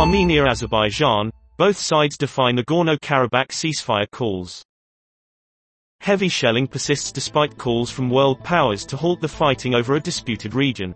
Armenia-Azerbaijan, both sides defy Nagorno-Karabakh ceasefire calls. Heavy shelling persists despite calls from world powers to halt the fighting over a disputed region.